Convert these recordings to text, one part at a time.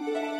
う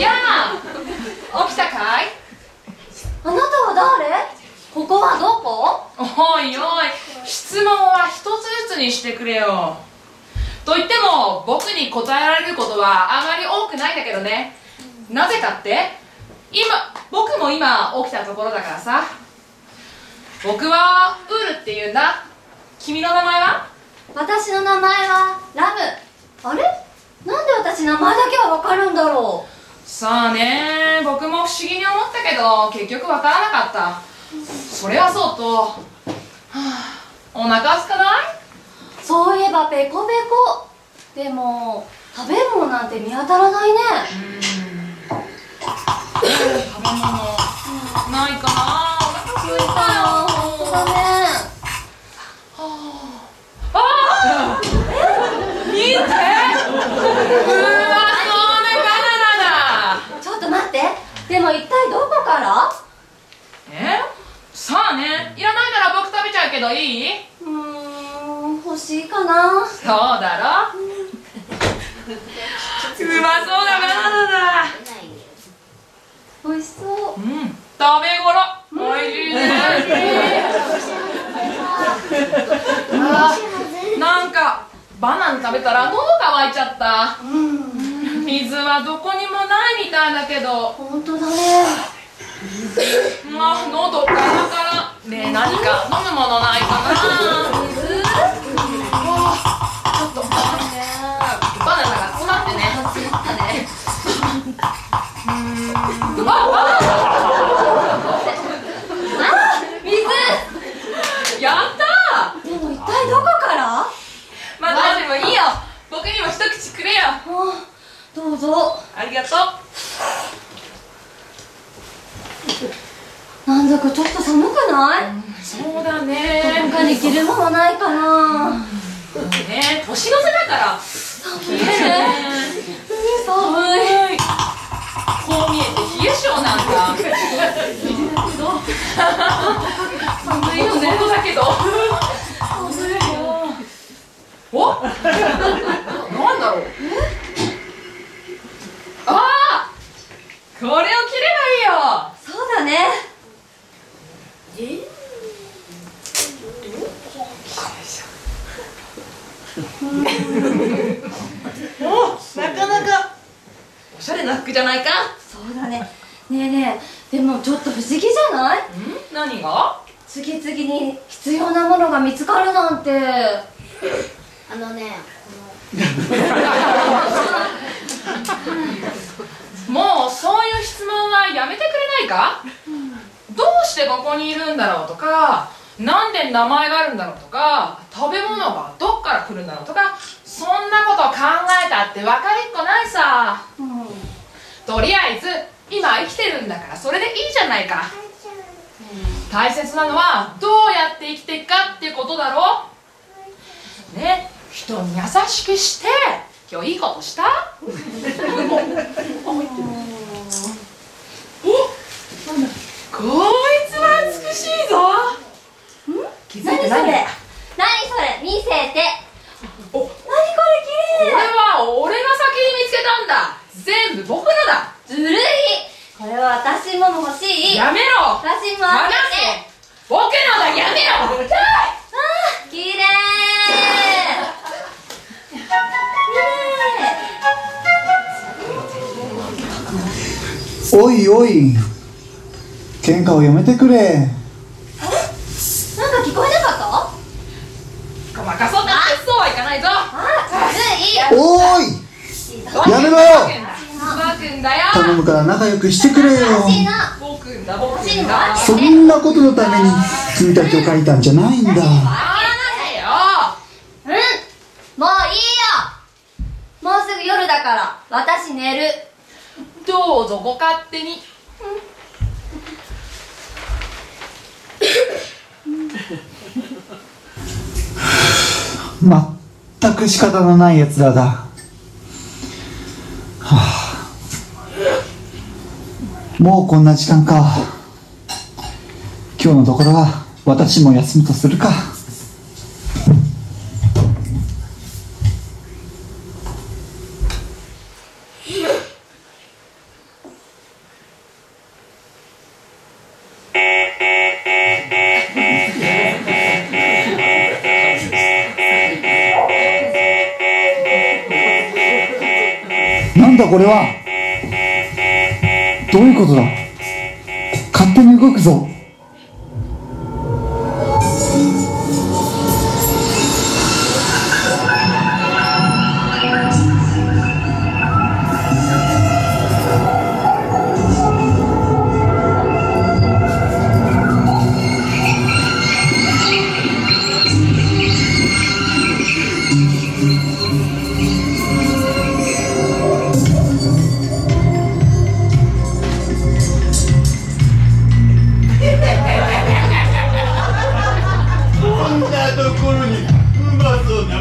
やあ起きたかい？あなたは誰？ここはどこ？おいおい質問は一つずつにしてくれよ。と言っても僕に答えられることはあまり多くないんだけどね。なぜかって今僕も今起きたところだからさ。僕はウールって言うんだ。君の名前は？私の名前はラム。あれ？なんで私名前だけはわかるんだろさあね僕も不思議に思ったけど結局わからなかった。それはそうと、はあ、お腹空かない？うそういえばペコペコ。でも食べるものなんて見当たらないね。食べ物ないかな？お腹空いたよだね。見てちょっと待って。でも一体どこから？え？さあねいらないなら僕食べちゃうけどいい？うーん欲しいかな。そうだろ？うまそうなバナナだ。美味しそう。うん食べ頃。おいしいね。なんかバナナ食べたら喉乾いちゃった。うん。水はどこにもないみたいだけど。本当だね。まあ喉カラカラ。ねえ何か飲むものないかなよあどうぞ。ありがとなんだかちょっと寒くない？うそうだね。他に着るものないかな。ね年の瀬だから。寒いね。ね。寒い。こう見えて冷え性なんだ寒いよね本当だけど寒いよおなんだろうああこれを着ればいいよそうだねックじゃないか？そうだね。ねえねえでもちょっと不思議じゃない？ん？何が？次々に必要なものが見つかるなんて。あのね もうそういう質問はやめてくれないか、どうしてここにいるんだろうとかなんで名前があるんだろうとか食べ物がどっから来るんだろうとかそんなこと考えたって分かりっこないさ。うんとりあえず今生きてるんだからそれでいいじゃないか。大切なのはどうやって生きていくかってことだろ。ね人に優しくして今日いいことした？おいおい。喧嘩をやめてくれ。なんか聞こえなかった？ごまかそうだってそうはいかないぞ。あずるいおーい。やめろ。僕んだよ。頼むから仲良くしてくれよ。そんなことのために君たちを書いたんじゃないんだ。あらようん。もういいよ。もうすぐ夜だから私寝るどうぞご勝手に。全く仕方のない奴らだ。はあ。もうこんな時間か。今日のところは私も休むとするか。だこれは。どういうことだ？勝手に動くぞ。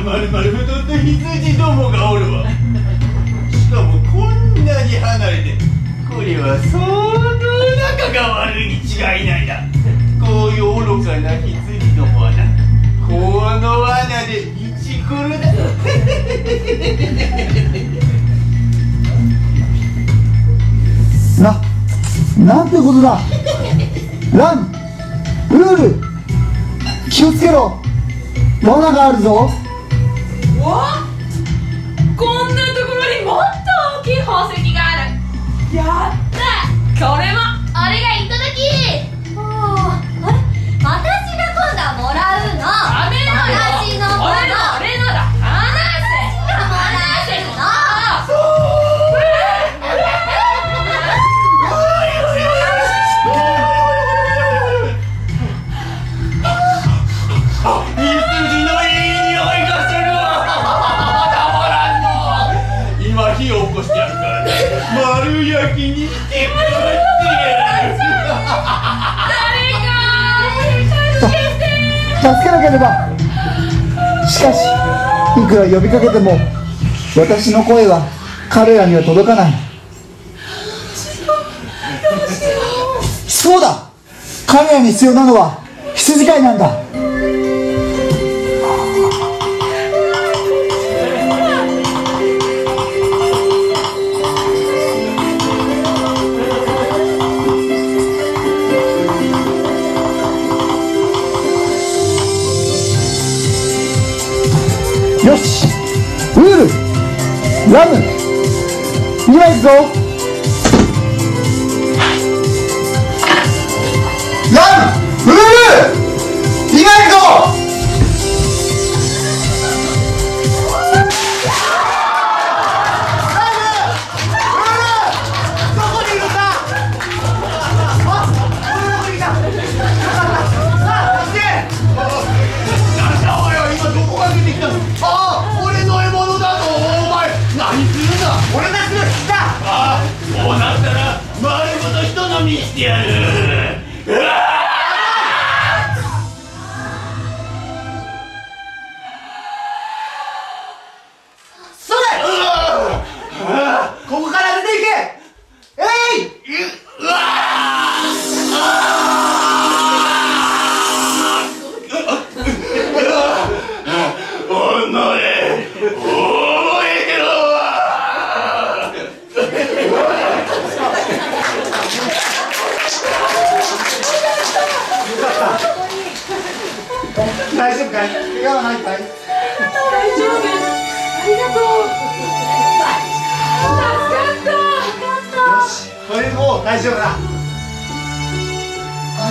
まるまる太った羊どもがおるわ。しかもこんなに離れてこれは相当仲が悪いに違いないな。こういう愚かな羊どもはなこの罠で一くるだ。ななんてことだ。ランウール気をつけろ。罠があるぞ。わこんなところにもっと大きい宝石がある。やった。これも俺がいただき。あーあれ？私が今度はもらうの。やめろよ。私のものければしかしいくら呼びかけても私の声は彼らには届かない。そうだ。彼らに必要なのは羊飼いなんだ Nothing. You ain't go. Nothing. Ah! 怪我はないかい。大丈夫。ありがとう助かったよしこれもう大丈夫。だあ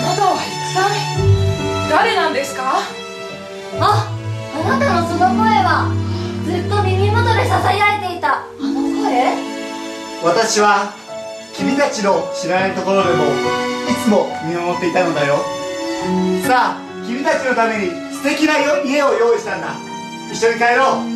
なたは一体誰なんですかああなたのその声はずっと耳元でささやいていたあの声私は君たちの知らないところでもいつも見守っていたのだよさあ君たちのために素敵な家を用意したんだ。一緒に帰ろう「